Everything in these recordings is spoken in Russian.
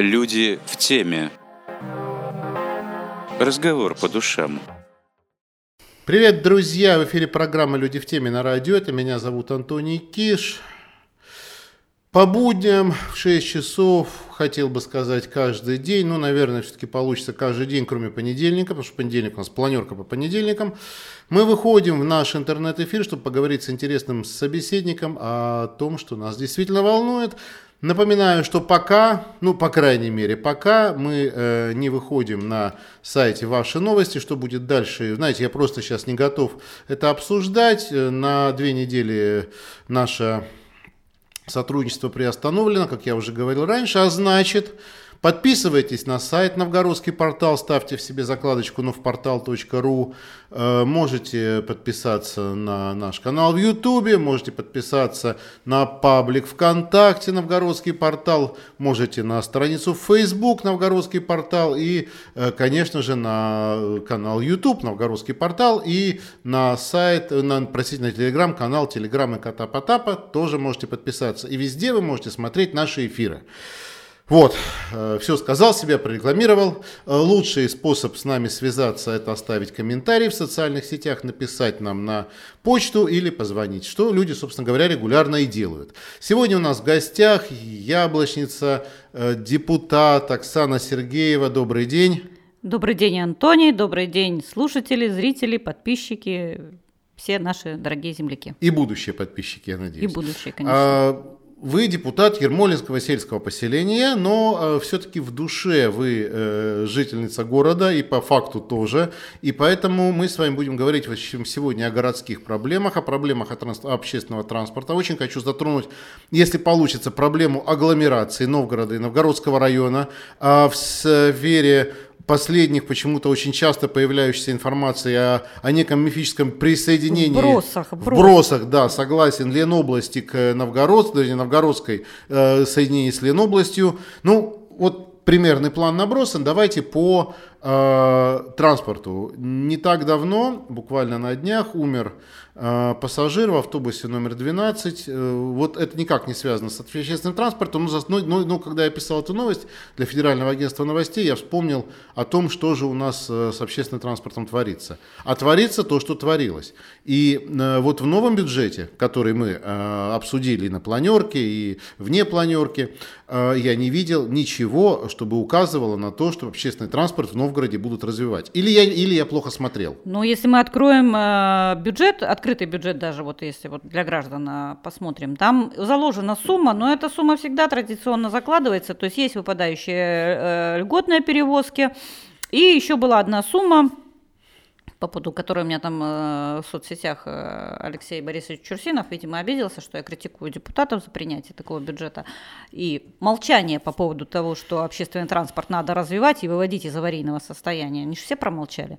Люди в теме. Разговор по душам. Привет, друзья! В эфире программа «Люди в теме» на радио. Это меня зовут Антоний Киш. По будням в 6 часов, хотел бы сказать, каждый день, ну, наверное, все-таки получится каждый день, кроме понедельника, потому что понедельник у нас планерка по понедельникам. Мы выходим в наш интернет-эфир, чтобы поговорить с интересным собеседником о том, что нас действительно волнует. Напоминаю, что пока, ну, по крайней мере, пока мы э, не выходим на сайте «Ваши новости», что будет дальше, знаете, я просто сейчас не готов это обсуждать. Э, на две недели наша Сотрудничество приостановлено, как я уже говорил раньше, а значит, Подписывайтесь на сайт Новгородский портал, ставьте в себе закладочку новпортал.ру. Э, можете подписаться на наш канал в Ютубе, можете подписаться на паблик ВКонтакте Новгородский портал, можете на страницу Facebook Новгородский портал и, э, конечно же, на канал YouTube Новгородский портал и на сайт, на, простите, на телеграм-канал Телеграм и Кота Потапа тоже можете подписаться. И везде вы можете смотреть наши эфиры. Вот, э, все сказал себе, прорекламировал. Э, лучший способ с нами связаться – это оставить комментарий в социальных сетях, написать нам на почту или позвонить, что люди, собственно говоря, регулярно и делают. Сегодня у нас в гостях яблочница, э, депутат Оксана Сергеева. Добрый день. Добрый день, Антоний. Добрый день, слушатели, зрители, подписчики, все наши дорогие земляки. И будущие подписчики, я надеюсь. И будущие, конечно. А, вы депутат Ермолинского сельского поселения, но э, все-таки в душе вы э, жительница города и по факту тоже. И поэтому мы с вами будем говорить в общем, сегодня о городских проблемах, о проблемах транс- общественного транспорта. Очень хочу затронуть, если получится, проблему агломерации Новгорода и Новгородского района э, в сфере последних почему-то очень часто появляющейся информации о, о неком мифическом присоединении. В бросах. В бросах, да, согласен. Ленобласти к Новгород, даже Новгородской э, соединении с Ленобластью. Ну, вот примерный план набросан. Давайте по транспорту. Не так давно, буквально на днях, умер Э, пассажир в автобусе номер 12. Э, вот это никак не связано с общественным транспортом, но, но, но, но когда я писал эту новость для Федерального агентства новостей, я вспомнил о том, что же у нас э, с общественным транспортом творится. А творится то, что творилось. И вот в новом бюджете, который мы обсудили на планерке и вне планерки, я не видел ничего, чтобы указывало на то, что общественный транспорт в Новгороде будут развивать. Или я, или я плохо смотрел. Ну, если мы откроем бюджет, открыть открытый бюджет даже, вот если вот для граждан а, посмотрим, там заложена сумма, но эта сумма всегда традиционно закладывается, то есть есть выпадающие э, льготные перевозки, и еще была одна сумма, по поводу которой у меня там э, в соцсетях э, Алексей Борисович Чурсинов, видимо, обиделся, что я критикую депутатов за принятие такого бюджета. И молчание по поводу того, что общественный транспорт надо развивать и выводить из аварийного состояния, они же все промолчали.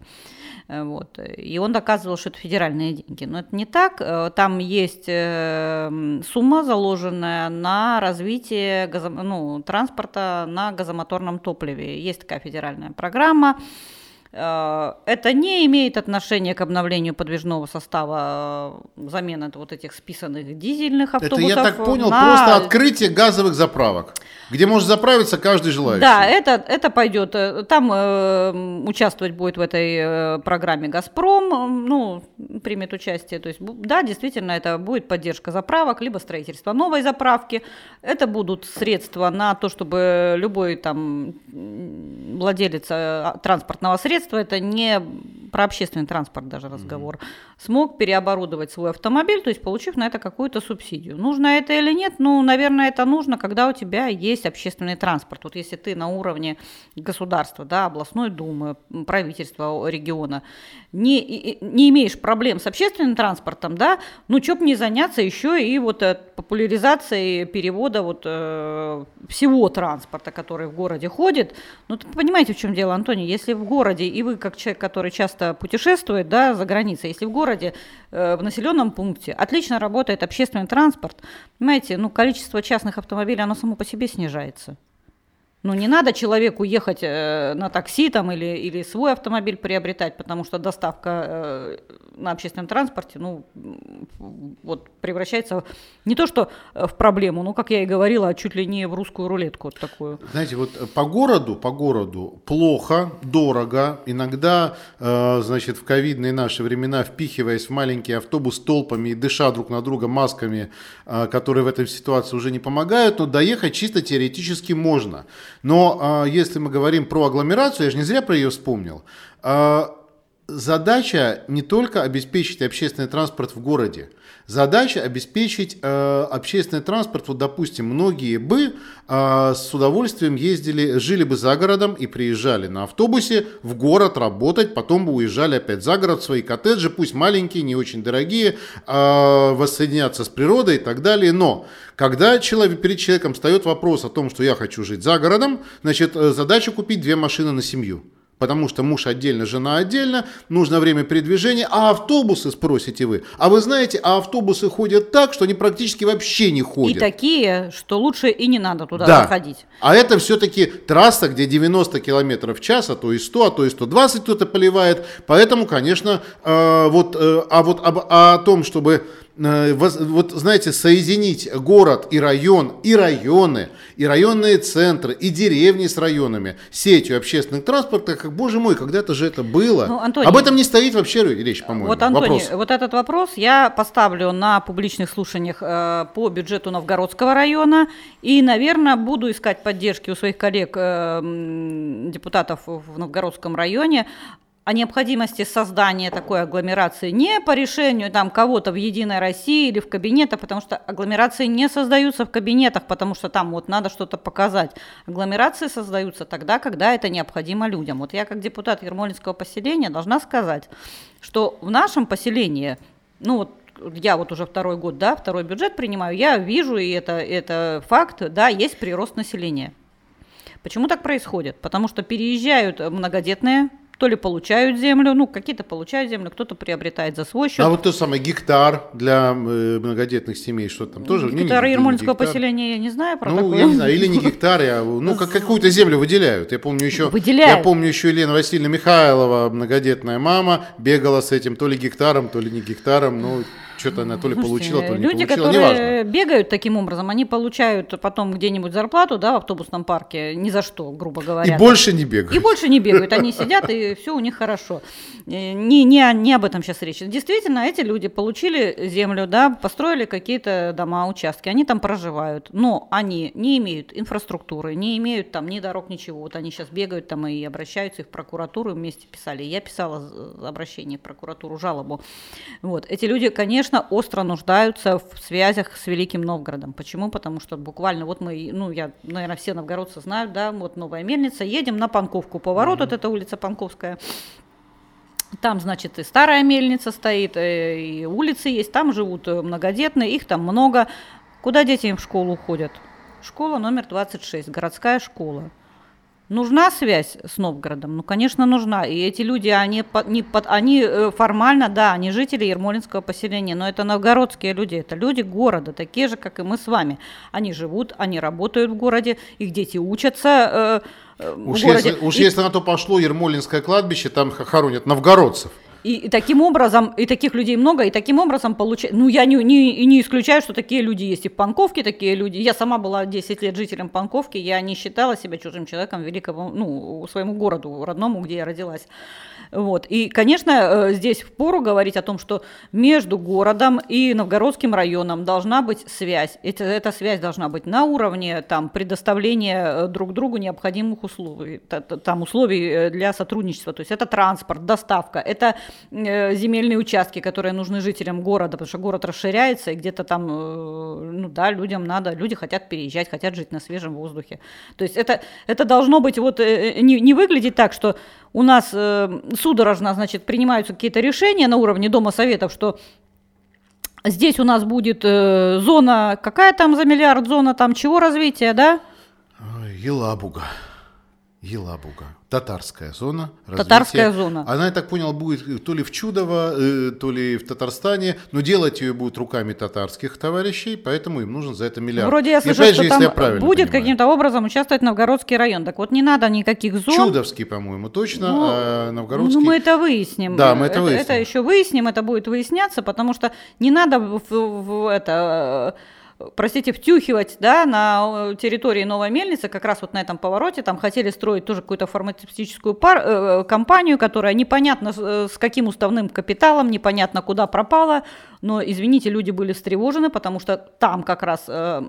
Э, вот. И он доказывал, что это федеральные деньги. Но это не так. Там есть сумма, заложенная на развитие газо... ну, транспорта на газомоторном топливе. Есть такая федеральная программа. Э, это не имеет отношения к обновлению подвижного состава, э, замена вот этих списанных дизельных автобусов. Это, я так понял, на... просто открытие газовых заправок, где может заправиться каждый желающий. Да, это, это пойдет. Э, там э, участвовать будет в этой программе «Газпром», ну, примет участие. То есть, да, действительно, это будет поддержка заправок, либо строительство новой заправки. Это будут средства на то, чтобы любой там владелец транспортного средства средство, это не про общественный транспорт даже разговор. Смог переоборудовать свой автомобиль, то есть получив на это какую-то субсидию. Нужно это или нет? Ну, наверное, это нужно, когда у тебя есть общественный транспорт. Вот если ты на уровне государства, да, областной думы, правительства региона не, не имеешь проблем с общественным транспортом, да, ну, что бы не заняться еще и вот э, популяризацией перевода вот э, всего транспорта, который в городе ходит. Ну, понимаете, в чем дело, Антоний, если в городе, и вы как человек, который часто путешествует, да, за границей, если в городе, э, в населенном пункте отлично работает общественный транспорт, понимаете, ну, количество частных автомобилей, оно само по себе снижается. Ну, не надо человеку ехать э, на такси там или, или свой автомобиль приобретать, потому что доставка э, на общественном транспорте, ну, вот превращается не то что э, в проблему, ну, как я и говорила, а чуть ли не в русскую рулетку вот такую. Знаете, вот э, по городу, по городу плохо, дорого, иногда, э, значит, в ковидные наши времена, впихиваясь в маленький автобус толпами и дыша друг на друга масками, э, которые в этой ситуации уже не помогают, но доехать чисто теоретически можно. Но э, если мы говорим про агломерацию, я же не зря про ее вспомнил, э, задача не только обеспечить общественный транспорт в городе, задача обеспечить э, общественный транспорт. Вот, допустим, многие бы э, с удовольствием ездили, жили бы за городом и приезжали на автобусе в город работать, потом бы уезжали опять за город в свои коттеджи, пусть маленькие, не очень дорогие, э, воссоединяться с природой и так далее. Но когда человек, перед человеком встает вопрос о том, что я хочу жить за городом, значит, э, задача купить две машины на семью потому что муж отдельно, жена отдельно, нужно время передвижения, а автобусы, спросите вы, а вы знаете, а автобусы ходят так, что они практически вообще не ходят. И такие, что лучше и не надо туда да. заходить. А это все-таки трасса, где 90 километров в час, а то и 100, а то и 120 кто-то поливает, поэтому, конечно, э, вот, э, а вот об, о том, чтобы вот знаете, соединить город и район, и районы, и районные центры, и деревни с районами, сетью общественных транспорта, как, боже мой, когда-то же это было. Ну, Антоний, Об этом не стоит вообще речь, по-моему. Вот, Антоний, вопрос. вот этот вопрос я поставлю на публичных слушаниях э, по бюджету Новгородского района, и, наверное, буду искать поддержки у своих коллег, э, депутатов в Новгородском районе, о необходимости создания такой агломерации не по решению там кого-то в Единой России или в кабинетах, потому что агломерации не создаются в кабинетах, потому что там вот надо что-то показать. Агломерации создаются тогда, когда это необходимо людям. Вот я как депутат Ермолинского поселения должна сказать, что в нашем поселении, ну вот я вот уже второй год, да, второй бюджет принимаю, я вижу, и это, это факт, да, есть прирост населения. Почему так происходит? Потому что переезжают многодетные то ли получают землю, ну, какие-то получают землю, кто-то приобретает за свой счет. А вот тот самый гектар для э, многодетных семей, что там тоже? Гектар не, Ермольского поселения я не знаю про ну, такое. я не знаю, или не гектар, а, ну, как, какую-то землю выделяют. Я помню еще, выделяют. я помню еще Елена Васильевна Михайлова, многодетная мама, бегала с этим то ли гектаром, то ли не гектаром, ну, что-то она то ли Слушайте, получила, то ли люди, не получила, которые неважно. бегают таким образом, они получают потом где-нибудь зарплату, да, в автобусном парке, ни за что, грубо говоря. И больше не бегают. И больше не бегают, они сидят, и все у них хорошо. Э, не, не, не об этом сейчас речь. Действительно, эти люди получили землю, да, построили какие-то дома, участки, они там проживают, но они не имеют инфраструктуры, не имеют там ни дорог, ничего. Вот они сейчас бегают там и обращаются и в прокуратуру, вместе писали. Я писала обращение в прокуратуру, жалобу. Вот. Эти люди, конечно, конечно, остро нуждаются в связях с Великим Новгородом. Почему? Потому что буквально вот мы, ну, я, наверное, все новгородцы знают, да, вот новая мельница, едем на Панковку, поворот, mm-hmm. вот эта улица Панковская, там, значит, и старая мельница стоит, э, и улицы есть, там живут э, многодетные, их там много. Куда дети им в школу ходят? Школа номер 26, городская школа. Нужна связь с Новгородом? Ну, конечно, нужна. И эти люди, они, не, они э, формально, да, они жители Ермолинского поселения, но это новгородские люди, это люди города, такие же, как и мы с вами. Они живут, они работают в городе, их дети учатся э, э уж в городе. Если, уж и... если на то пошло, Ермолинское кладбище, там хоронят новгородцев. И, и таким образом, и таких людей много, и таким образом получается, ну я не, не, не исключаю, что такие люди есть и в Панковке, такие люди. Я сама была 10 лет жителем Панковки, я не считала себя чужим человеком великого, ну, своему городу родному, где я родилась. Вот. И, конечно, э, здесь впору говорить о том, что между городом и Новгородским районом должна быть связь. Это, эта связь должна быть на уровне там, предоставления э, друг другу необходимых условий, там, условий э, для сотрудничества. То есть это транспорт, доставка, это земельные участки, которые нужны жителям города, потому что город расширяется, и где-то там, ну да, людям надо, люди хотят переезжать, хотят жить на свежем воздухе. То есть это, это должно быть вот не, не выглядеть так, что у нас э, судорожно, значит, принимаются какие-то решения на уровне Дома Советов, что здесь у нас будет э, зона, какая там за миллиард зона, там чего развития, да? Елабуга. Елабуга. Татарская зона развития. Татарская зона. Она, я так понял, будет то ли в Чудово, э, то ли в Татарстане, но делать ее будет руками татарских товарищей, поэтому им нужен за это миллиард. Вроде я слышала, что же, там будет каким-то образом участвовать Новгородский район. Так вот, не надо никаких зон. Чудовский, по-моему, точно, ну, а Новгородский... Ну, мы это выясним. Да, мы это, это выясним. Это еще выясним, это будет выясняться, потому что не надо в, в, в это простите, втюхивать да, на э, территории Новой Мельницы, как раз вот на этом повороте, там хотели строить тоже какую-то фармацевтическую пар, э, компанию, которая непонятно с, э, каким уставным капиталом, непонятно куда пропала, но, извините, люди были встревожены, потому что там как раз э,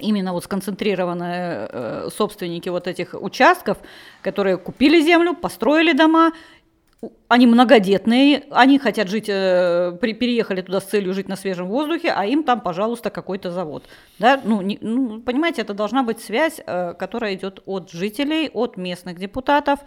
именно вот сконцентрированные э, собственники вот этих участков, которые купили землю, построили дома они многодетные, они хотят жить, э, при, переехали туда с целью жить на свежем воздухе, а им там, пожалуйста, какой-то завод. Да? Ну, не, ну, понимаете, это должна быть связь, э, которая идет от жителей, от местных депутатов,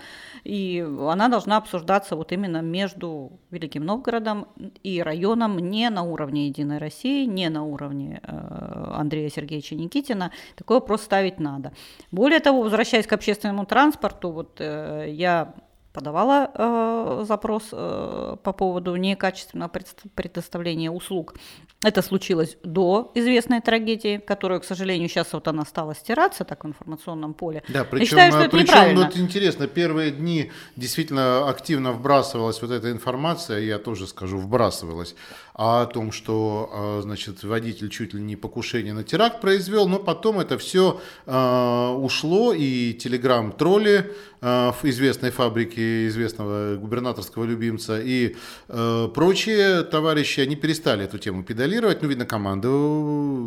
и она должна обсуждаться вот именно между Великим Новгородом и районом, не на уровне Единой России, не на уровне э, Андрея Сергеевича Никитина. Такой вопрос ставить надо. Более того, возвращаясь к общественному транспорту, вот э, я подавала э, запрос э, по поводу некачественного предоставления услуг. Это случилось до известной трагедии, которую, к сожалению, сейчас вот она стала стираться так в информационном поле. Да, причем, Я считаю, что это причем вот интересно, первые дни действительно активно вбрасывалась вот эта информация, я тоже скажу, вбрасывалась, о том, что, э, значит, водитель чуть ли не покушение на теракт произвел, но потом это все э, ушло, и телеграм-тролли э, в известной фабрике известного губернаторского любимца. И э, прочие товарищи, они перестали эту тему педалировать, ну, видно, команду,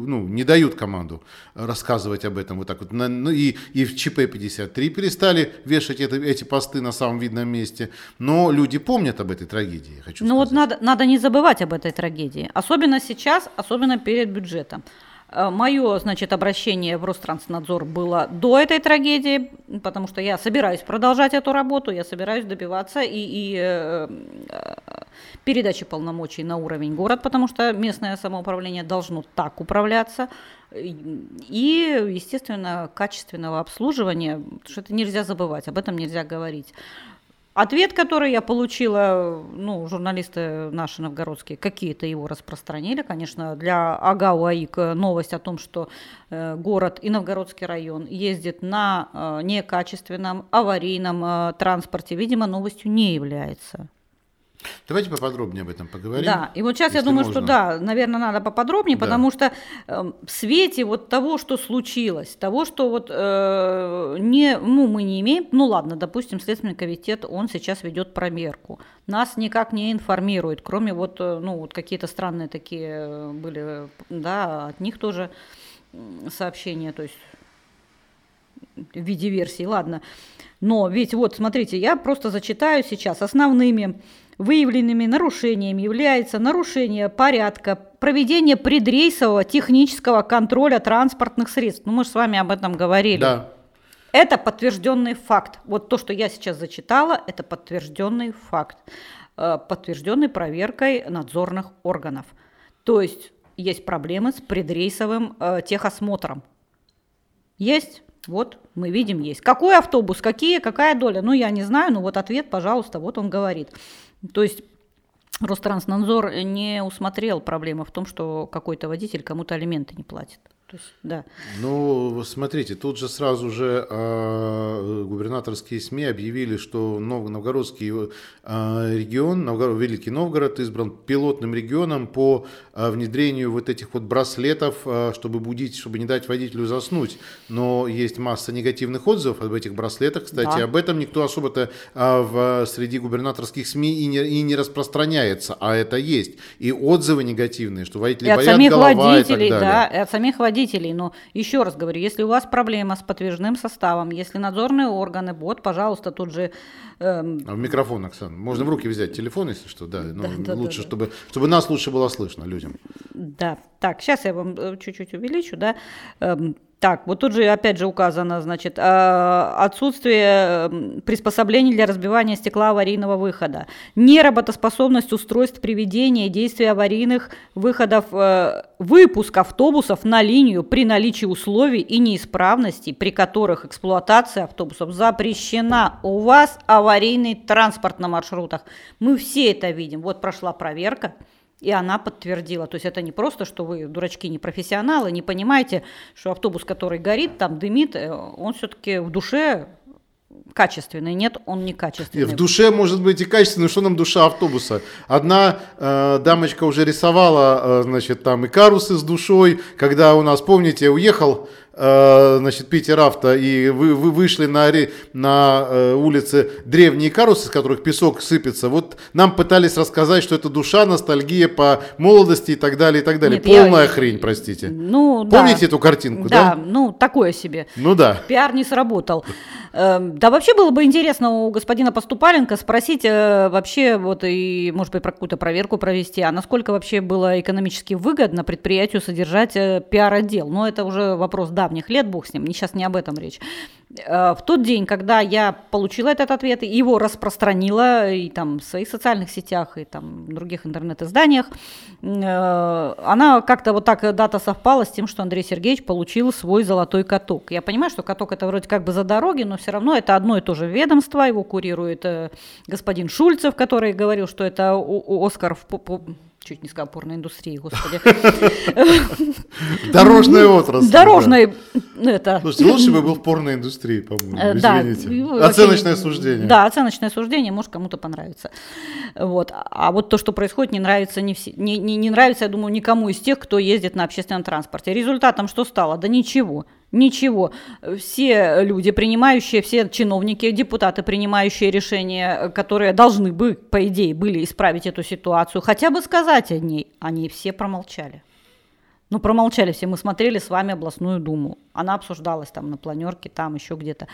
ну, не дают команду рассказывать об этом вот так вот. Ну, и, и в ЧП-53 перестали вешать это, эти посты на самом видном месте, но люди помнят об этой трагедии, хочу Ну, вот надо, надо не забывать об этой трагедии, особенно сейчас, особенно перед бюджетом. Э, Мое, значит, обращение в Ространснадзор было до этой трагедии, потому что я собираюсь продолжать эту работу, я собираюсь добиваться и, и э, э, передачи полномочий на уровень город, потому что местное самоуправление должно так управляться, и, естественно, качественного обслуживания, потому что это нельзя забывать, об этом нельзя говорить. Ответ, который я получила, ну, журналисты наши новгородские какие-то его распространили, конечно, для АГАУ АИК новость о том, что э, город и Новгородский район ездит на э, некачественном аварийном э, транспорте, видимо, новостью не является. Давайте поподробнее об этом поговорим. Да, и вот сейчас я думаю, можно. что да, наверное, надо поподробнее, да. потому что э, в свете вот того, что случилось, того, что вот э, не, ну, мы не имеем, ну ладно, допустим, Следственный комитет, он сейчас ведет промерку, нас никак не информирует, кроме вот, э, ну, вот какие-то странные такие э, были, да, от них тоже сообщения, то есть в виде версии, ладно. Но ведь вот, смотрите, я просто зачитаю сейчас основными Выявленными нарушениями является нарушение порядка проведения предрейсового технического контроля транспортных средств. Ну, мы же с вами об этом говорили. Да. Это подтвержденный факт. Вот то, что я сейчас зачитала, это подтвержденный факт, э, подтвержденный проверкой надзорных органов. То есть есть проблемы с предрейсовым э, техосмотром. Есть? Вот мы видим, есть. Какой автобус, какие, какая доля? Ну, я не знаю, но вот ответ, пожалуйста, вот он говорит. То есть Ространснадзор не усмотрел проблемы в том, что какой-то водитель кому-то алименты не платит. То есть, да. Ну, смотрите, тут же сразу же э, губернаторские СМИ объявили, что Нов, Новгородский э, регион, Новгород, Великий Новгород избран пилотным регионом по э, внедрению вот этих вот браслетов, э, чтобы будить, чтобы не дать водителю заснуть. Но есть масса негативных отзывов об этих браслетах. Кстати, да. об этом никто особо-то э, в, среди губернаторских СМИ и не, и не распространяется, а это есть. И отзывы негативные, что водители и боят самих голова и так далее. Да, и от самих водителей водителей. Но еще раз говорю, если у вас проблема с подвижным составом, если надзорные органы, вот, пожалуйста, тут же... Эм... А в микрофон, Оксана, можно в руки взять телефон, если что, да, но да, лучше, да, чтобы, да. чтобы нас лучше было слышно людям. Да, так, сейчас я вам э, чуть-чуть увеличу, да. Эм, Так, вот тут же опять же указано, значит, э, отсутствие приспособлений для разбивания стекла аварийного выхода, неработоспособность устройств приведения и действия аварийных выходов, э, выпуск автобусов на линию при наличии условий и неисправностей, при которых эксплуатация автобусов запрещена. У вас аварийный транспорт на маршрутах. Мы все это видим. Вот прошла проверка. И она подтвердила. То есть это не просто, что вы, дурачки, не профессионалы, не понимаете, что автобус, который горит, там дымит, э, он все-таки в душе качественный. Нет, он не качественный. В душе может быть и качественный, что нам душа автобуса. Одна э, дамочка уже рисовала, э, значит, там и карусы с душой, когда у нас, помните, уехал значит, Питер Авто, и вы, вы вышли на, на э, улице древние карусы, с которых песок сыпется. Вот нам пытались рассказать, что это душа, ностальгия по молодости и так далее, и так далее. Нет, Полная я... хрень, простите. Ну, Помните да. эту картинку, да? Да, ну, такое себе. Ну да. Пиар не сработал. Эм, да вообще было бы интересно у господина Поступаленко спросить э, вообще, вот и, может быть, про какую-то проверку провести, а насколько вообще было экономически выгодно предприятию содержать э, пиар-отдел. Но это уже вопрос давних лет, бог с ним, сейчас не об этом речь. Э, в тот день, когда я получила этот ответ, его распространила и там в своих социальных сетях, и там в других интернет-изданиях, она как-то вот так дата совпала с тем, что Андрей Сергеевич получил свой золотой каток. Я понимаю, что каток это вроде как бы за дороги, но все равно это одно и то же ведомство, его курирует э, господин Шульцев, который говорил, что это Оскар в чуть не сказал порноиндустрии, господи. Дорожная отрасль. Дорожная, это... Слушайте, лучше бы был в порноиндустрии, по-моему, э, извините. Оценочное суждение. Да, оценочное суждение, может, кому-то понравится. Вот. А вот то, что происходит, не нравится не, все, не, не, не нравится, я думаю, никому из тех, кто ездит на общественном транспорте. Результатом что стало? Да ничего. Ничего. Все люди, принимающие, все чиновники, депутаты, принимающие решения, которые должны бы, по идее, были исправить эту ситуацию, хотя бы сказать о ней, они все промолчали. Ну, промолчали все. Мы смотрели с вами областную думу. Она обсуждалась там на планерке, там еще где-то.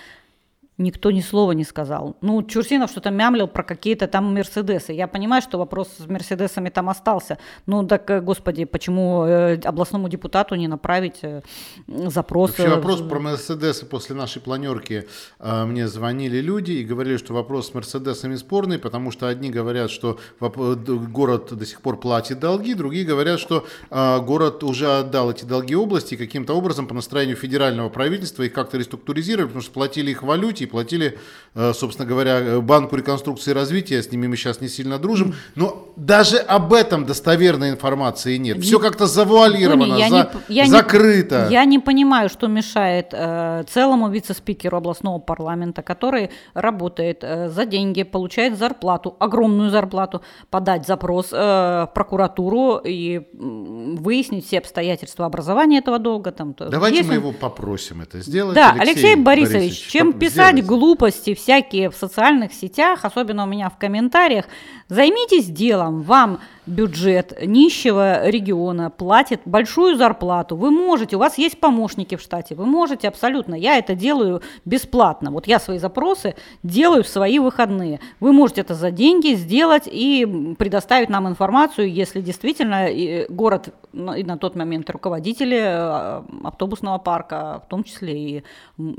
Никто ни слова не сказал. Ну, Чурсинов что-то мямлил про какие-то там Мерседесы. Я понимаю, что вопрос с Мерседесами там остался. Ну, так, э, господи, почему э, областному депутату не направить э, запрос? Вообще вопрос про Мерседесы после нашей планерки. Мне звонили люди и говорили, что вопрос с Мерседесами спорный, потому что одни говорят, что город до сих пор платит долги, другие говорят, что город уже отдал эти долги области каким-то образом по настроению федерального правительства их как-то реструктуризировали, потому что платили их в валюте, и платили, э, собственно говоря, Банку реконструкции и развития, с ними мы сейчас не сильно дружим, но даже об этом достоверной информации нет. Все как-то завуалировано, я за, не, я закрыто. Не, я не понимаю, что мешает э, целому вице-спикеру областного парламента, который работает э, за деньги, получает зарплату, огромную зарплату, подать запрос э, в прокуратуру и выяснить все обстоятельства образования этого долга. Там, Давайте мы его попросим это сделать. Да, Алексей, Алексей Борисович, Борисович чем писать писать глупости всякие в социальных сетях, особенно у меня в комментариях, займитесь делом. Вам бюджет нищего региона платит большую зарплату. Вы можете, у вас есть помощники в штате, вы можете абсолютно. Я это делаю бесплатно. Вот я свои запросы делаю в свои выходные. Вы можете это за деньги сделать и предоставить нам информацию, если действительно город и на тот момент руководители э, автобусного парка, в том числе и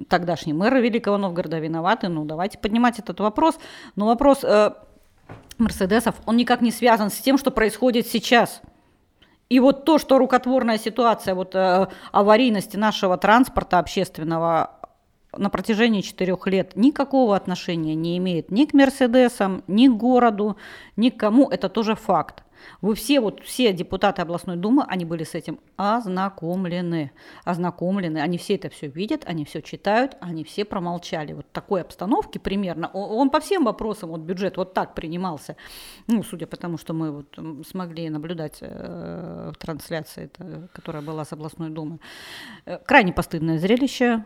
тогдашний мэр Великого Новгорода виноваты. Ну, давайте поднимать этот вопрос. Но вопрос э, Мерседесов, он никак не связан с тем, что происходит сейчас. И вот то, что рукотворная ситуация вот, э, аварийности нашего транспорта общественного на протяжении четырех лет никакого отношения не имеет ни к Мерседесам, ни к городу, ни к кому, это тоже факт. Вы все, вот все депутаты областной думы, они были с этим ознакомлены. Ознакомлены. Они все это все видят, они все читают, они все промолчали. Вот такой обстановки примерно. Он по всем вопросам, вот бюджет вот так принимался. Ну, судя по тому, что мы вот смогли наблюдать э, трансляции, которая была с областной думы. Э, крайне постыдное зрелище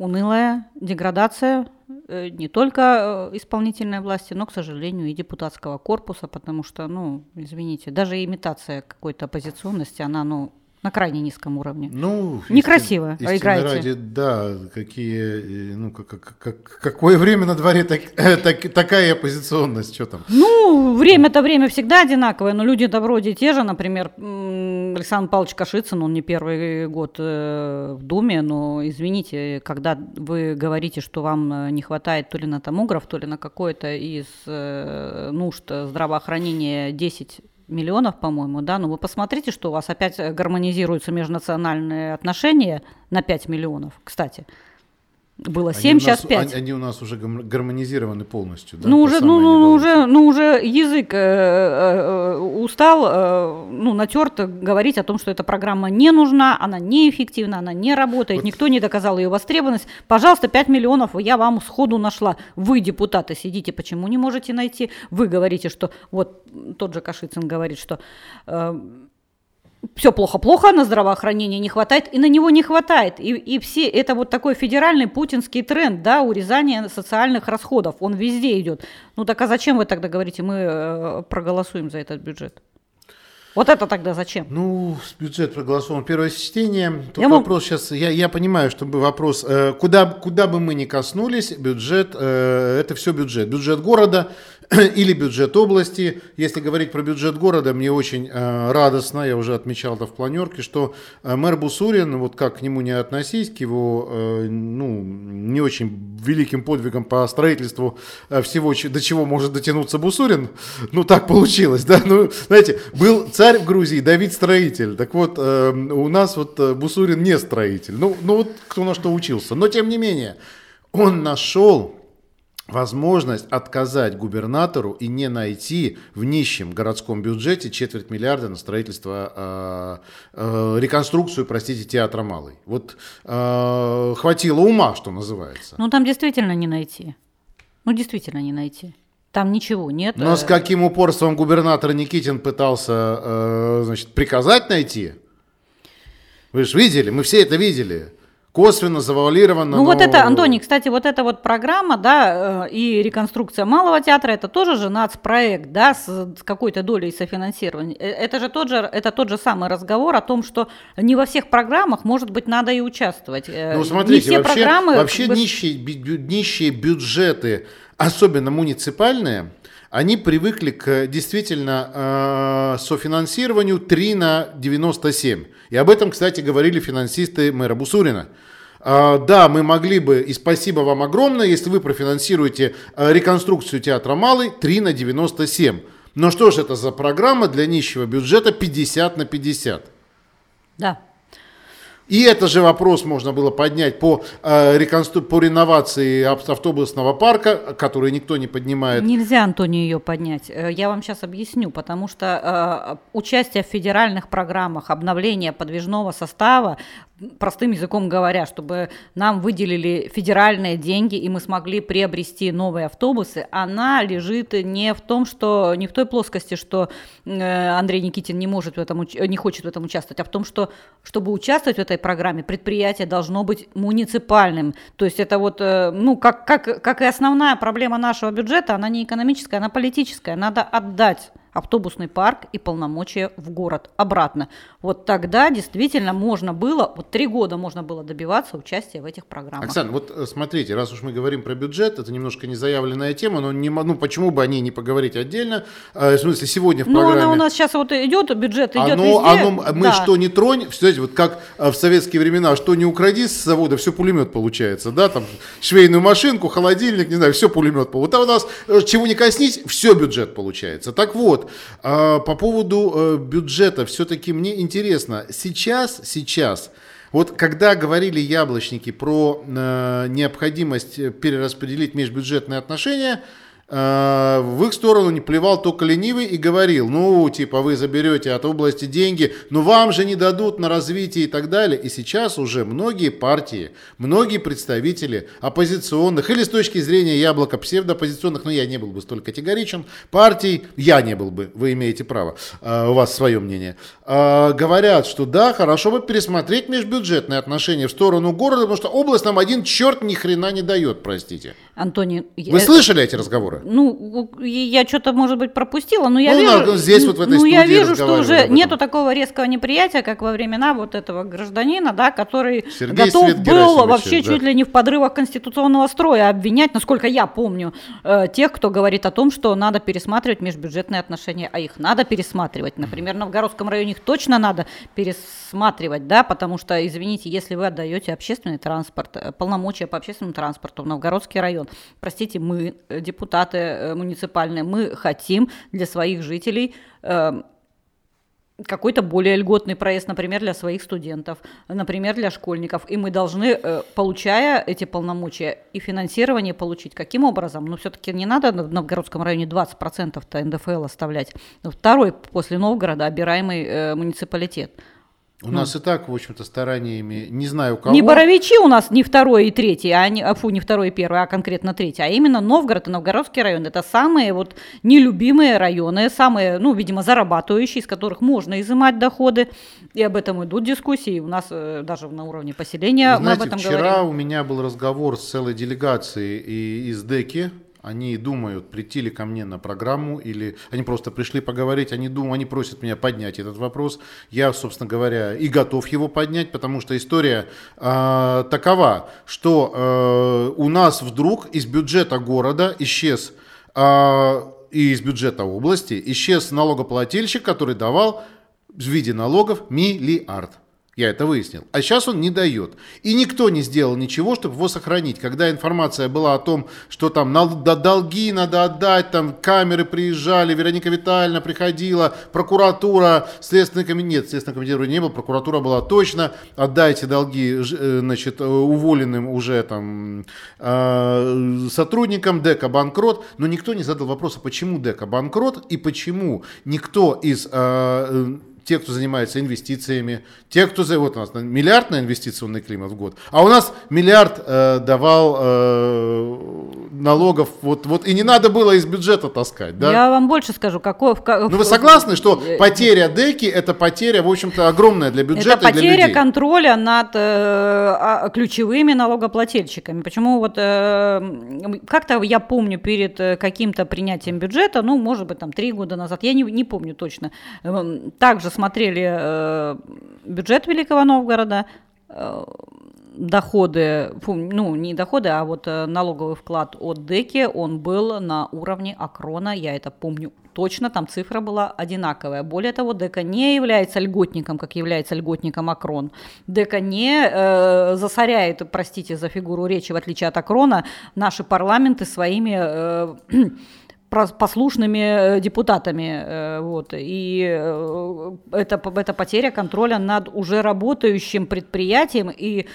унылая деградация э, не только э, исполнительной власти, но, к сожалению, и депутатского корпуса, потому что, ну, извините, даже имитация какой-то оппозиционности, она, ну, на крайне низком уровне. Ну, Некрасиво истин, играете. Ради, да, какие, э, ну, как, как, как, какое время на дворе, так, э, так, такая оппозиционность, что там? Ну, время-то время всегда одинаковое, но люди-то вроде те же, например, Александр Павлович Кашицын, он не первый год э, в Думе, но, извините, когда вы говорите, что вам не хватает то ли на томограф, то ли на какое-то из нужд здравоохранения 10 миллионов, по-моему, да, но вы посмотрите, что у вас опять гармонизируются межнациональные отношения на 5 миллионов, кстати. Было 7, они сейчас нас, 5. Они, они у нас уже гармонизированы полностью, да? Ну, уже, ну, ну, уже, ну, уже язык э, э, устал, э, ну, натерт говорить о том, что эта программа не нужна, она неэффективна, она не работает, вот. никто не доказал ее востребованность. Пожалуйста, 5 миллионов я вам сходу нашла. Вы, депутаты, сидите, почему не можете найти? Вы говорите, что, вот тот же Кашицын говорит, что... Э, все плохо-плохо, на здравоохранение не хватает, и на него не хватает. И, и все, это вот такой федеральный путинский тренд, да, урезание социальных расходов, он везде идет. Ну так а зачем вы тогда говорите, мы э, проголосуем за этот бюджет? Вот это тогда зачем? Ну, бюджет проголосован первое чтение. Тут я вопрос мог... сейчас, я, я понимаю, что вопрос, э, куда, куда бы мы ни коснулись, бюджет, э, это все бюджет. Бюджет города, или бюджет области. Если говорить про бюджет города, мне очень э, радостно, я уже отмечал это в планерке, что э, мэр Бусурин, вот как к нему не относись, к его э, ну, не очень великим подвигам по строительству э, всего, до чего может дотянуться Бусурин, ну так получилось, да, ну, знаете, был царь в Грузии, Давид строитель, так вот, э, у нас вот э, Бусурин не строитель, ну, ну вот кто на что учился, но тем не менее, он нашел возможность отказать губернатору и не найти в нищем городском бюджете четверть миллиарда на строительство, э, э, реконструкцию, простите, театра Малый. Вот э, хватило ума, что называется. Ну там действительно не найти. Ну действительно не найти. Там ничего нет. Но с каким упорством губернатор Никитин пытался, э, значит, приказать найти? Вы же видели, мы все это видели косвенно завуалировано. Ну но... вот это, Антоний, кстати, вот эта вот программа, да, э, и реконструкция малого театра, это тоже же нацпроект, да, с, какой-то долей софинансирования. Э, это же тот же, это тот же самый разговор о том, что не во всех программах, может быть, надо и участвовать. Э, ну смотрите, не все вообще, программы... Вообще бы... нищие, нищие бюджеты, особенно муниципальные, они привыкли к действительно э, софинансированию 3 на 97. И об этом, кстати, говорили финансисты мэра Бусурина. Э, да, мы могли бы, и спасибо вам огромное, если вы профинансируете э, реконструкцию театра Малый 3 на 97. Но что же это за программа для нищего бюджета 50 на 50? Да. И это же вопрос можно было поднять по, э, реконстру... по реновации автобусного парка, который никто не поднимает. Нельзя, Антоний, ее поднять. Э, я вам сейчас объясню, потому что э, участие в федеральных программах обновления подвижного состава простым языком говоря, чтобы нам выделили федеральные деньги и мы смогли приобрести новые автобусы, она лежит не в том, что не в той плоскости, что э, Андрей Никитин не может в этом не хочет в этом участвовать, а в том, что чтобы участвовать в этой программе, предприятие должно быть муниципальным. То есть это вот, э, ну, как, как, как и основная проблема нашего бюджета, она не экономическая, она политическая. Надо отдать автобусный парк и полномочия в город обратно. Вот тогда действительно можно было, вот три года можно было добиваться участия в этих программах. Оксана, вот э, смотрите, раз уж мы говорим про бюджет, это немножко не заявленная тема, но не, ну, почему бы о ней не поговорить отдельно? Э, в смысле, сегодня в ну, программе... Но она у нас сейчас вот идет, бюджет идет оно, везде. Оно, мы да. что не тронь, знаете, вот как э, в советские времена, что не укради с завода, все пулемет получается, да, там швейную машинку, холодильник, не знаю, все пулемет. Вот а у нас чего не коснись, все бюджет получается. Так вот, по поводу бюджета, все-таки мне интересно, сейчас, сейчас, вот когда говорили яблочники про э, необходимость перераспределить межбюджетные отношения, Э, в их сторону не плевал только ленивый и говорил, ну, типа, вы заберете от области деньги, но вам же не дадут на развитие и так далее. И сейчас уже многие партии, многие представители оппозиционных, или с точки зрения яблока псевдооппозиционных, но я не был бы столь категоричен, партий, я не был бы, вы имеете право, э, у вас свое мнение, э, говорят, что да, хорошо бы пересмотреть межбюджетные отношения в сторону города, потому что область нам один черт ни хрена не дает, простите. Антоний, Вы слышали эти разговоры? Ну, я что-то, может быть, пропустила, но я Ну, вижу, на- здесь вот в этой ну, я вижу, что уже нету такого резкого неприятия, как во времена вот этого гражданина, да, который Сергей готов Свет был вообще да. чуть ли не в подрывах конституционного строя обвинять, насколько я помню, э, тех, кто говорит о том, что надо пересматривать межбюджетные отношения, а их надо пересматривать. Например, в Новгородском районе их точно надо пересматривать, да, потому что, извините, если вы отдаете общественный транспорт, э, полномочия по общественному транспорту в Новгородский район, простите, мы, э, депутаты э, муниципальные, мы хотим для своих жителей э, какой-то более льготный проезд, например, для своих студентов, например, для школьников. И мы должны, э, получая эти полномочия и финансирование получить, каким образом? Ну, все-таки не надо в Новгородском районе 20% НДФЛ оставлять. Ну, Второй после Новгорода обираемый э, муниципалитет. У нас и так, в общем-то, стараниями, не знаю кого. Не Боровичи у нас не второй и третий, а не, а, фу, не второй и первый, а конкретно третий, а именно Новгород и Новгородский район. Это самые вот нелюбимые районы, самые, ну, видимо, зарабатывающие, из которых можно изымать доходы. И об этом идут дискуссии. У нас э, даже на уровне поселения Вы мы об знаете, этом вчера говорим. у меня был разговор с целой делегацией из ДЭКи. Они думают, прийти ли ко мне на программу, или они просто пришли поговорить, они думают, они просят меня поднять этот вопрос. Я, собственно говоря, и готов его поднять, потому что история э, такова, что э, у нас вдруг из бюджета города исчез э, и из бюджета области исчез налогоплательщик, который давал в виде налогов миллиард. Я это выяснил. А сейчас он не дает. И никто не сделал ничего, чтобы его сохранить. Когда информация была о том, что там да- долги надо отдать, там камеры приезжали, Вероника Витальевна приходила, прокуратура, Следственный комитет, нет, Следственный комитет вроде не был, прокуратура была точно, отдайте долги э, значит, э, уволенным уже там э, сотрудникам, ДЭКа банкрот, но никто не задал вопроса, почему ДЭКа банкрот и почему никто из э, э, те, кто занимается инвестициями, те, кто вот у нас миллиард на инвестиционный климат в год, а у нас миллиард э, давал э, налогов, вот, вот и не надо было из бюджета таскать, да? Я вам больше скажу, какой... в ка- Ну вы согласны, что Э, потеря деки это потеря, в общем-то, огромная для бюджета Это и для потеря людей? контроля над э, а- ключевыми налогоплательщиками. Почему вот э, как-то я помню перед э, каким-то принятием бюджета, ну, может быть, там три года назад, я не, не помню точно, эм, также смотрели э, бюджет Великого Новгорода, э, доходы, ну не доходы, а вот э, налоговый вклад от ДЭКи, он был на уровне Акрона, я это помню точно, там цифра была одинаковая. Более того, ДЭКа не является льготником, как является льготником Акрон. ДЭКа не э, засоряет, простите за фигуру речи, в отличие от Акрона, наши парламенты своими э, послушными э, депутатами. э, Вот. И э, это, это потеря контроля над уже работающим предприятием и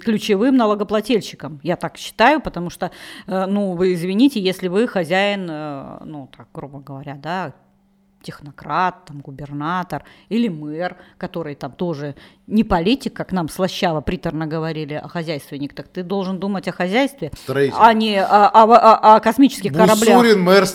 ключевым налогоплательщиком. Я так считаю, потому что, ну, вы извините, если вы хозяин, ну, так, грубо говоря, да, технократ, там, губернатор или мэр, который там тоже не политик, как нам слащаво приторно говорили, а хозяйственник, так ты должен думать о хозяйстве, Строитель. а не о, о- о- о космических кораблях. Бусурин, мэр,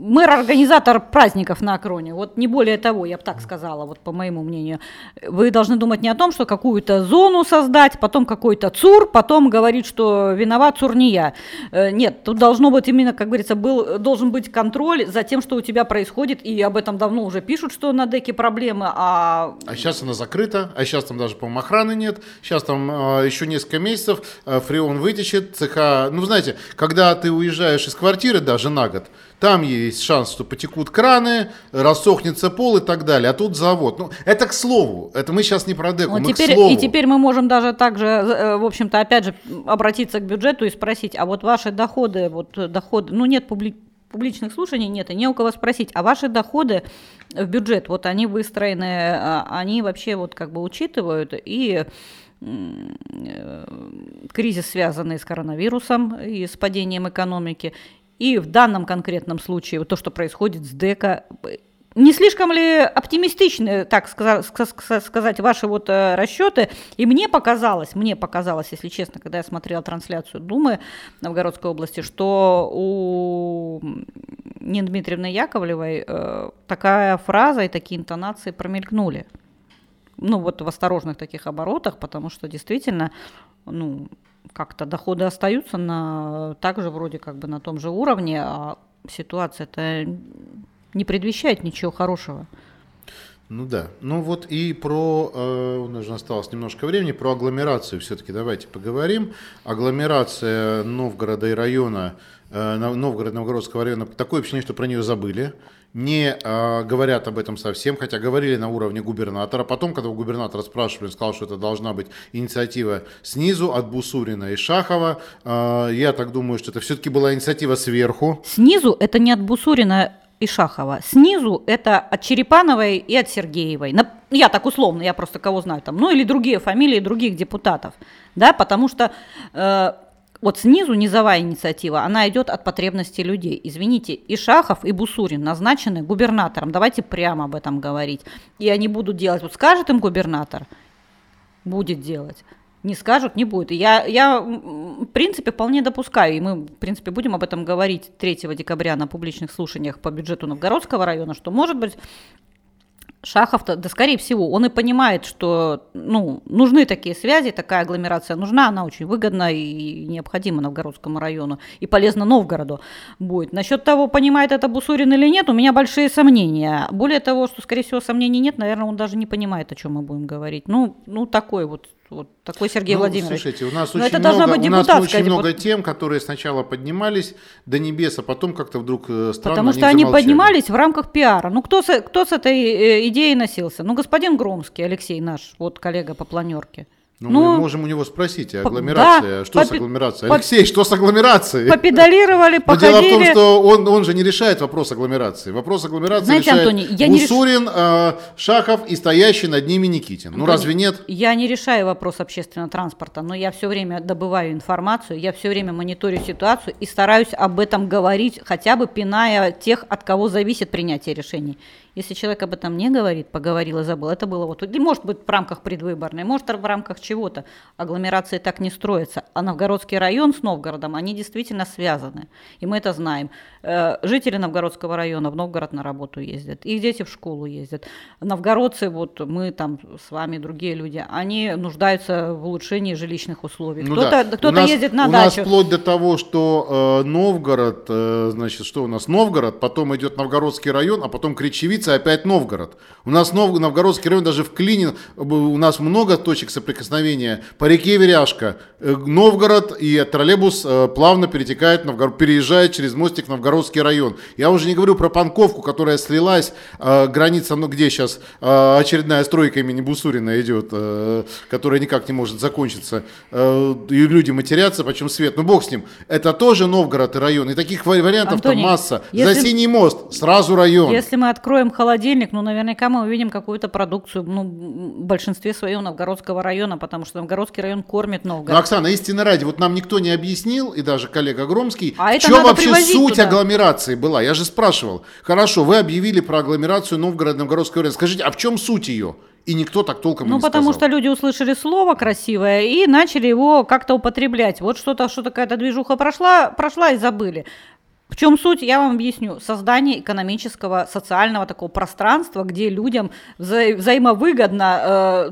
строитель. Мэр организатор праздников на Акроне. Вот не более того, я бы так сказала, вот по моему мнению. Вы должны думать не о том, что какую-то зону создать, потом какой-то ЦУР, потом говорить, что виноват ЦУР не я. Э, Нет, тут должно быть именно, как говорится, был, должен быть контроль за тем, что у тебя происходит, и об этом давно уже пишут, что на деке проблемы, а А сейчас она закрыта, а сейчас там даже, по-моему, охраны нет. Сейчас там э, еще несколько месяцев э, фреон вытечет, цеха... Ну, знаете, когда ты уезжаешь из квартиры даже на год, там есть шанс, что потекут краны, рассохнется пол и так далее. А тут завод. Ну, это к слову. Это мы сейчас не про деку, Вот мы теперь, к слову. и теперь мы можем даже также, э, в общем-то, опять же, обратиться к бюджету и спросить, а вот ваши доходы, вот э, доходы, ну нет публи- публичных слушаний, нет, и не у кого спросить, а ваши доходы в бюджет, вот они выстроены, а, они вообще вот как бы учитывают и э, кризис, связанный с коронавирусом и с падением экономики, и в данном конкретном случае вот то, что происходит с ДЭКа, не слишком ли оптимистичны, так сказа- ска- ска- сказать, ваши вот э, расчеты? И мне показалось, мне показалось, если честно, когда я смотрела трансляцию Думы Новгородской области, что у Нины Дмитриевны Яковлевой э, такая фраза и такие интонации промелькнули. Ну, вот в осторожных таких оборотах, потому что действительно, ну, как-то доходы остаются на также вроде как бы на том же уровне, а ситуация-то не предвещает ничего хорошего. Ну да. Ну вот и про, э, у нас же осталось немножко времени, про агломерацию все-таки давайте поговорим. Агломерация Новгорода и района, э, Новгород, Новгородского района, такое ощущение, что про нее забыли не э, говорят об этом совсем, хотя говорили на уровне губернатора. Потом, когда у губернатора спрашивали, он сказал, что это должна быть инициатива снизу, от Бусурина и Шахова. Э, я так думаю, что это все-таки была инициатива сверху. Снизу это не от Бусурина и Шахова. Снизу это от Черепановой и от Сергеевой. Я так условно, я просто кого знаю там. Ну или другие фамилии других депутатов. Да, потому что... Э, вот снизу низовая инициатива, она идет от потребностей людей. Извините, и Шахов, и Бусурин назначены губернатором. Давайте прямо об этом говорить. И они будут делать. Вот скажет им губернатор, будет делать. Не скажут, не будет. Я, я, в принципе, вполне допускаю, и мы, в принципе, будем об этом говорить 3 декабря на публичных слушаниях по бюджету Новгородского района, что, может быть, Шахов-то, да, скорее всего, он и понимает, что ну, нужны такие связи, такая агломерация нужна, она очень выгодна и необходима Новгородскому району, и полезна Новгороду будет. Насчет того, понимает это Бусурин или нет, у меня большие сомнения. Более того, что, скорее всего, сомнений нет, наверное, он даже не понимает, о чем мы будем говорить. Ну, ну такой вот вот такой Сергей ну, Владимирович. Слушайте, у нас, очень много, быть у нас очень много тем, которые сначала поднимались до небес, а потом как-то вдруг э, странно Потому что они, они поднимались в рамках пиара. Ну, кто с, кто с этой э, идеей носился? Ну, господин Громский, Алексей наш, вот коллега по планерке. Ну, ну, мы можем у него спросить, а агломерация, да, что по, с агломерацией? По, Алексей, что с агломерацией? Попедалировали, походили. Но дело в том, что он, он же не решает вопрос агломерации. Вопрос агломерации Знаете, решает Антоний, я Бусурин, не реш... э, Шахов и стоящий над ними Никитин. Ну, Антоний, разве нет? Я не решаю вопрос общественного транспорта, но я все время добываю информацию, я все время мониторю ситуацию и стараюсь об этом говорить, хотя бы пиная тех, от кого зависит принятие решений. Если человек об этом не говорит, поговорил и забыл, это было вот, может быть, в рамках предвыборной, может, в рамках чего-то. Агломерации так не строятся. А Новгородский район с Новгородом, они действительно связаны. И мы это знаем. Э, жители Новгородского района в Новгород на работу ездят, их дети в школу ездят. Новгородцы, вот мы там с вами, другие люди, они нуждаются в улучшении жилищных условий. Ну кто-то да. кто ездит на у дачу. У нас вплоть до того, что э, Новгород, э, значит, что у нас Новгород, потом идет Новгородский район, а потом Кричевица, опять Новгород. У нас Нов, Новгородский район даже в Клине, у нас много точек соприкосновения. По реке Веряшка, э, Новгород и троллейбус э, плавно перетекает, Новгород, переезжает через мостик Новгородский район. Я уже не говорю про Панковку, которая слилась, э, граница, ну где сейчас очередная стройка имени Бусурина идет, которая никак не может закончиться. И люди матерятся, почем свет. Ну бог с ним. Это тоже Новгород и район. И таких вариантов там масса. Если, За Синий мост сразу район. Если мы откроем холодильник, ну, наверняка мы увидим какую-то продукцию, ну, в большинстве своем Новгородского района, потому что Новгородский район кормит Новгород. Ну, Оксана, истинно ради, вот нам никто не объяснил, и даже коллега Громский, а в чем вообще суть туда. агломерации была? Я же спрашивал. Хорошо, вы объявили про агломерацию Новгород, Новгородского района. Скажите, а в чем суть ее? И никто так толком ну, не потому сказал. что люди услышали слово красивое и начали его как-то употреблять. Вот что-то, что какая-то движуха прошла, прошла и забыли. В чем суть, я вам объясню. Создание экономического, социального такого пространства, где людям вза- взаимовыгодно э,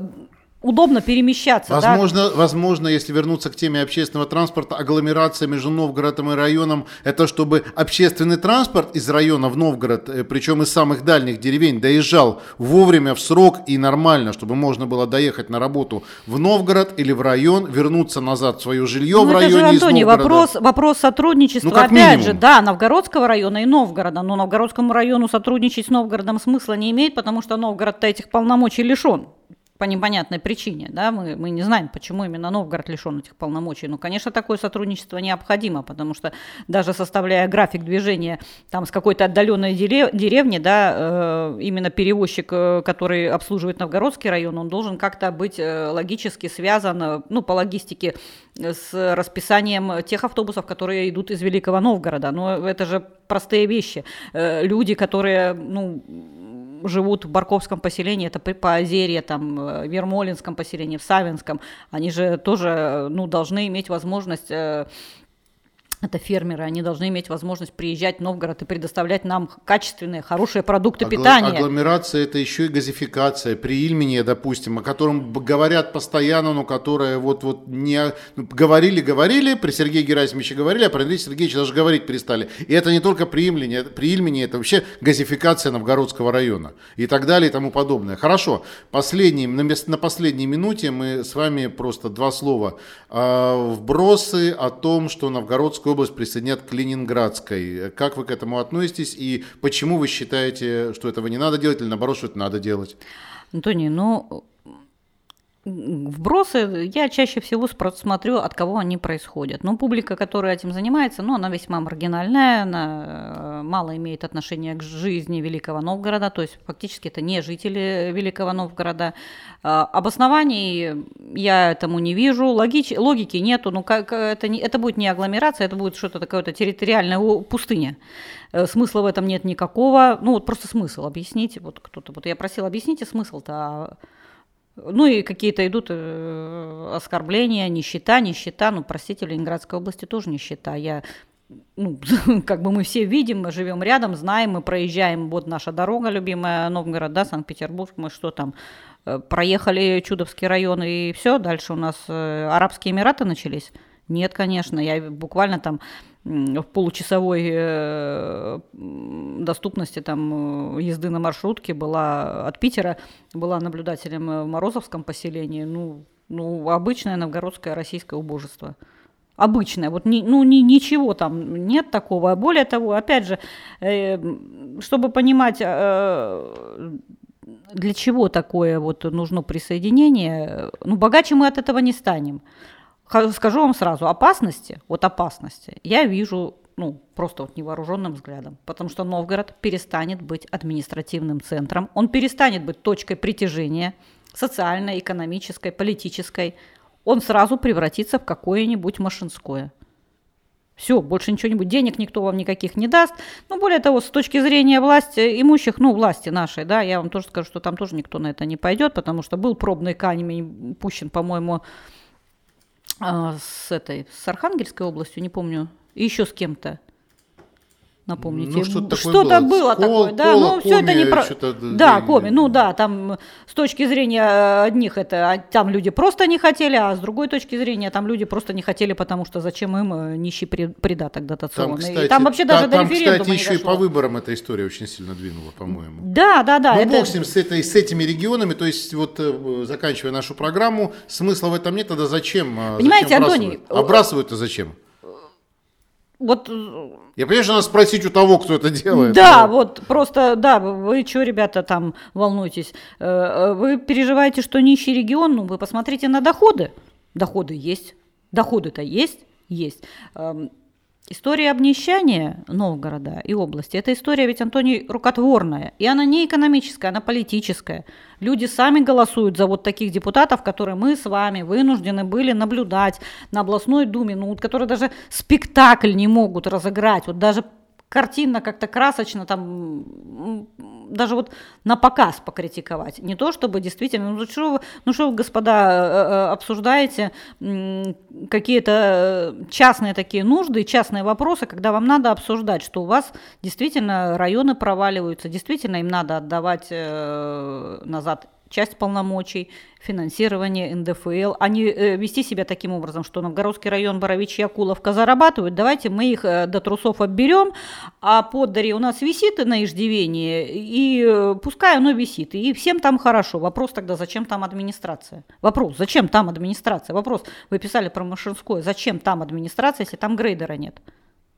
удобно перемещаться. Возможно, да? возможно, если вернуться к теме общественного транспорта, агломерация между Новгородом и районом, это чтобы общественный транспорт из района в Новгород, э, причем из самых дальних деревень, доезжал вовремя, в срок и нормально, чтобы можно было доехать на работу в Новгород или в район, вернуться назад в свое жилье ну, в районе же, Антоний, из вопрос, вопрос сотрудничества, ну, опять минимум. же, да, Новгородского района и Новгорода, но Новгородскому району сотрудничать с Новгородом смысла не имеет, потому что Новгород-то этих полномочий лишен по непонятной причине, да, мы, мы не знаем, почему именно Новгород лишен этих полномочий. Но, конечно, такое сотрудничество необходимо, потому что даже составляя график движения там с какой-то отдаленной деревни, да, э, именно перевозчик, э, который обслуживает Новгородский район, он должен как-то быть э, логически связан, ну, по логистике с расписанием тех автобусов, которые идут из Великого Новгорода. Но это же простые вещи. Люди, которые, ну, живут в Барковском поселении, это по Озерье, там, э, в Ермолинском поселении, в Савинском, они же тоже, ну, должны иметь возможность э, это фермеры, они должны иметь возможность приезжать в Новгород и предоставлять нам качественные, хорошие продукты Агл- питания. Агломерация – это еще и газификация. При Ильмине, допустим, о котором говорят постоянно, но которая вот, вот не... Ну, говорили, говорили, при Сергее Герасимовиче говорили, а при Андрея Сергеевиче даже говорить перестали. И это не только при Ильмине, при Ильмине это вообще газификация Новгородского района и так далее и тому подобное. Хорошо, последний, на, на последней минуте мы с вами просто два слова. А, вбросы о том, что Новгородскую Московскую область присоединят к Ленинградской. Как вы к этому относитесь и почему вы считаете, что этого не надо делать или наоборот, что это надо делать? Антоний, ну, вбросы я чаще всего смотрю, от кого они происходят. Ну, публика, которая этим занимается, ну, она весьма маргинальная, она э, мало имеет отношения к жизни Великого Новгорода, то есть фактически это не жители Великого Новгорода. А, обоснований я этому не вижу, логич, логики нету, ну, как, это, не, это будет не агломерация, это будет что-то такое-то территориальная пустыня. Э, смысла в этом нет никакого, ну, вот просто смысл объясните, вот кто-то, вот я просил, объясните смысл-то, а ну и какие-то идут э, оскорбления, нищета, нищета. Ну, простите, в Ленинградской области тоже нищета. Я ну, как бы мы все видим, мы живем рядом, знаем, мы проезжаем, вот наша дорога любимая, Новгород, да, Санкт-Петербург, мы что там, э, проехали Чудовский район и все, дальше у нас э, Арабские Эмираты начались. Нет, конечно, я буквально там в получасовой э, доступности там э, езды на маршрутке была от Питера, была наблюдателем в Морозовском поселении, ну, ну обычное новгородское российское убожество. Обычное, вот ни, ну ни, ничего там нет такого. Более того, опять же, э, чтобы понимать, э, для чего такое вот нужно присоединение, ну богаче мы от этого не станем скажу вам сразу, опасности, вот опасности я вижу ну, просто вот невооруженным взглядом, потому что Новгород перестанет быть административным центром, он перестанет быть точкой притяжения социальной, экономической, политической, он сразу превратится в какое-нибудь машинское. Все, больше ничего не будет. Денег никто вам никаких не даст. Ну, более того, с точки зрения власти имущих, ну, власти нашей, да, я вам тоже скажу, что там тоже никто на это не пойдет, потому что был пробный камень пущен, по-моему, с этой, с Архангельской областью, не помню, и еще с кем-то. Напомните. Ну, что-то, что-то было, было Кол, такое, да, но все это не про... Да, коми, ну да, там с точки зрения одних это, а там люди просто не хотели, а с другой точки зрения там люди просто не хотели, потому что зачем им э, нищий придаток дотационный. Там, кстати, и там вообще даже там, до референдума кстати, еще и по выборам эта история очень сильно двинула, по-моему. Да, да, да. Ну, это... бог с ним, с, этой, с этими регионами, то есть вот э, заканчивая нашу программу, смысла в этом нет, тогда зачем? Э, Понимаете, зачем Антоний... Обрасывают-то зачем? Вот... Я понимаю, что надо спросить у того, кто это делает. Да, но... вот просто, да, вы что, ребята, там волнуетесь? Э, э, вы переживаете, что нищий регион, ну вы посмотрите на доходы. Доходы есть, доходы-то есть, есть. История обнищания Новгорода и области – это история ведь, Антоний, рукотворная. И она не экономическая, она политическая. Люди сами голосуют за вот таких депутатов, которые мы с вами вынуждены были наблюдать на областной думе, ну, которые даже спектакль не могут разыграть. Вот даже картинно, как-то красочно, там, даже вот на показ покритиковать. Не то, чтобы действительно, ну что вы, ну, что вы господа, э, э, обсуждаете какие-то э, частные такие нужды, частные вопросы, когда вам надо обсуждать, что у вас действительно районы проваливаются, действительно им надо отдавать назад часть полномочий, финансирование НДФЛ, а не вести себя таким образом, что Новгородский район, Боровичья, Акуловка зарабатывают, давайте мы их э, до трусов обберем, а поддари у нас висит на иждивении, и э, пускай оно висит, и всем там хорошо. Вопрос тогда, зачем там администрация? Вопрос, зачем там администрация? Вопрос, вы писали про Машинское, зачем там администрация, если там грейдера нет?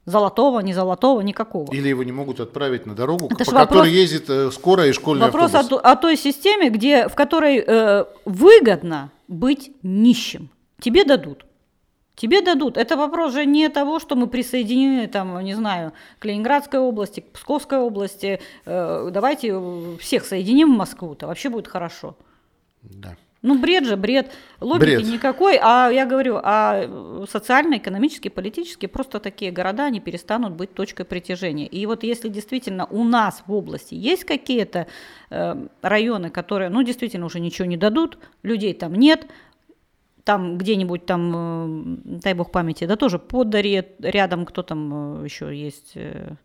Золотого, не золотого, никакого. Или его не могут отправить на дорогу, Это по вопрос, которой ездит э, скорая и школьный вопрос автобус. Вопрос о, о той системе, где, в которой э, выгодно быть нищим. Тебе дадут. Тебе дадут. Это вопрос же не того, что мы присоединены, там, не знаю, к Ленинградской области, к Псковской области. Э, давайте всех соединим в Москву-то. Вообще будет хорошо. Да. Ну, бред же, бред. Логики бред. никакой. А я говорю, а социально, экономически, политически просто такие города, они перестанут быть точкой притяжения. И вот если действительно у нас в области есть какие-то э, районы, которые, ну, действительно уже ничего не дадут, людей там нет, там где-нибудь там, э, дай бог памяти, да тоже под Дарье рядом, кто там э, еще есть, э,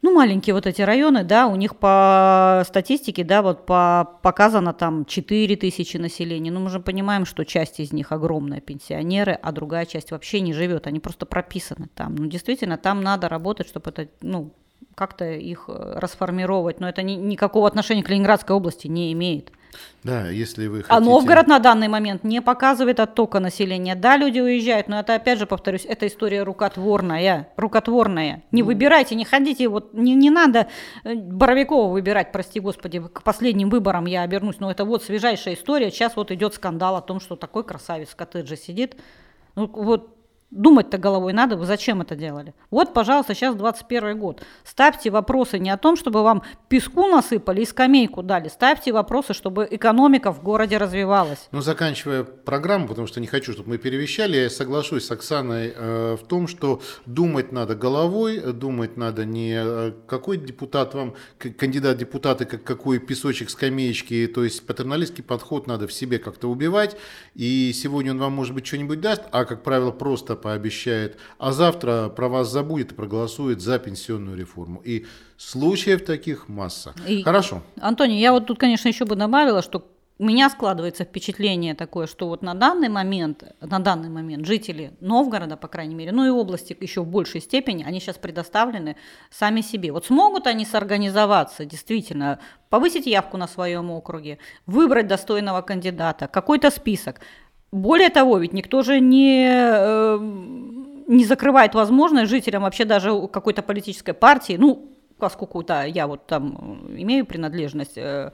ну, маленькие вот эти районы, да, у них по статистике, да, вот по, показано там 4 тысячи населения. Ну, мы же понимаем, что часть из них огромная пенсионеры, а другая часть вообще не живет, они просто прописаны там. Ну, действительно, там надо работать, чтобы это, ну, как-то их расформировать, но это ни, никакого отношения к Ленинградской области не имеет. Да, если вы хотите... А Новгород на данный момент не показывает оттока населения. Да, люди уезжают, но это, опять же, повторюсь, это история рукотворная, рукотворная. Не ну... выбирайте, не ходите, вот не, не надо э, Боровикова выбирать, прости господи, к последним выборам я обернусь, но это вот свежайшая история. Сейчас вот идет скандал о том, что такой красавец в коттедже сидит. Ну, вот Думать-то головой надо, вы зачем это делали? Вот, пожалуйста, сейчас 21 год. Ставьте вопросы не о том, чтобы вам песку насыпали и скамейку дали. Ставьте вопросы, чтобы экономика в городе развивалась. Ну, заканчивая программу, потому что не хочу, чтобы мы перевещали, я соглашусь с Оксаной э, в том, что думать надо головой, думать надо не э, какой депутат вам, кандидат депутаты, как какой песочек скамеечки, то есть патерналистский подход надо в себе как-то убивать, и сегодня он вам, может быть, что-нибудь даст, а, как правило, просто пообещает, а завтра про вас забудет и проголосует за пенсионную реформу. И случаев таких масса. И, Хорошо. Антоний, я вот тут, конечно, еще бы добавила, что у меня складывается впечатление такое, что вот на данный момент, на данный момент жители Новгорода, по крайней мере, ну и области еще в большей степени, они сейчас предоставлены сами себе. Вот смогут они сорганизоваться, действительно, повысить явку на своем округе, выбрать достойного кандидата, какой-то список. Более того, ведь никто же не, э, не закрывает возможность жителям вообще даже какой-то политической партии, ну, поскольку-то я вот там имею принадлежность э,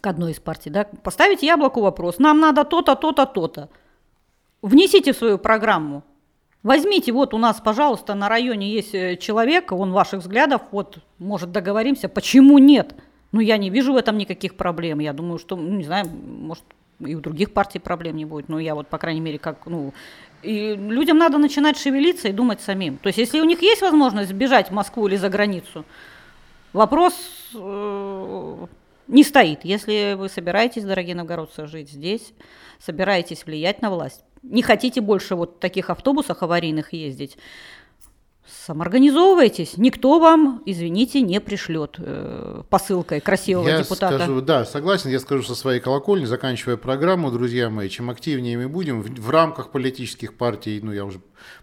к одной из партий, да, поставить яблоку вопрос, нам надо то-то, то-то, то-то. Внесите в свою программу. Возьмите, вот у нас, пожалуйста, на районе есть э, человек, он ваших взглядов, вот, может, договоримся, почему нет? Ну, я не вижу в этом никаких проблем. Я думаю, что, ну, не знаю, может, и у других партий проблем не будет. Но я вот, по крайней мере, как, ну, и людям надо начинать шевелиться и думать самим. То есть, если у них есть возможность сбежать в Москву или за границу, вопрос э, не стоит. Если вы собираетесь, дорогие новгородцы, жить здесь, собираетесь влиять на власть, не хотите больше вот таких автобусах аварийных ездить, самоорганизовывайтесь. Никто вам, извините, не пришлет э, посылкой красивого я депутата. Скажу, да, согласен. Я скажу со своей колокольни, заканчивая программу, друзья мои, чем активнее мы будем в, в рамках политических партий, ну я уже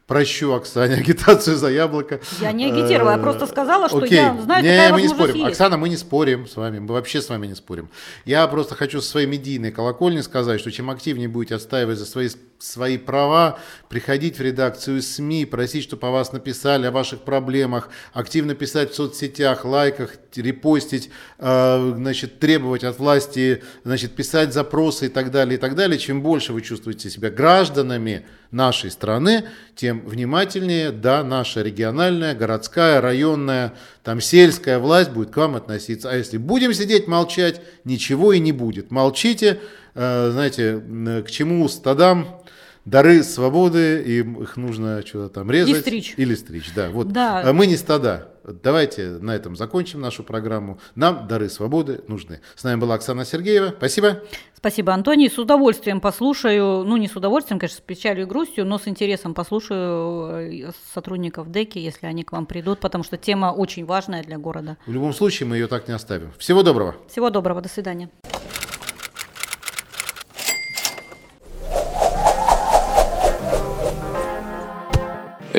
прощу Оксане агитацию за яблоко. Я не агитировала, я просто сказала, что Окей. я знаю, не, такая мы не спорим. есть. Оксана, мы не спорим с вами, мы вообще с вами не спорим. Я просто хочу со своей медийной колокольни сказать, что чем активнее будете отстаивать за свои, свои права, приходить в редакцию СМИ, просить, чтобы о вас написали, о ваших проблемах, активно писать в соцсетях, лайках, репостить, э, значит, требовать от власти, значит, писать запросы и так далее, и так далее. Чем больше вы чувствуете себя гражданами нашей страны, тем внимательнее, да, наша региональная, городская, районная, там сельская власть будет к вам относиться. А если будем сидеть молчать, ничего и не будет. Молчите, э, знаете, к чему стадам дары свободы, и их нужно что-то там резать. И стричь. Или стричь, да. Вот. Да. А мы не стада. Давайте на этом закончим нашу программу. Нам дары свободы нужны. С нами была Оксана Сергеева. Спасибо. Спасибо, Антоний. С удовольствием послушаю, ну не с удовольствием, конечно, с печалью и грустью, но с интересом послушаю э, сотрудников ДЭКи, если они к вам придут, потому что тема очень важная для города. В любом случае мы ее так не оставим. Всего доброго. Всего доброго. До свидания.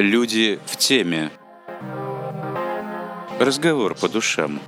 Люди в теме. Разговор по душам.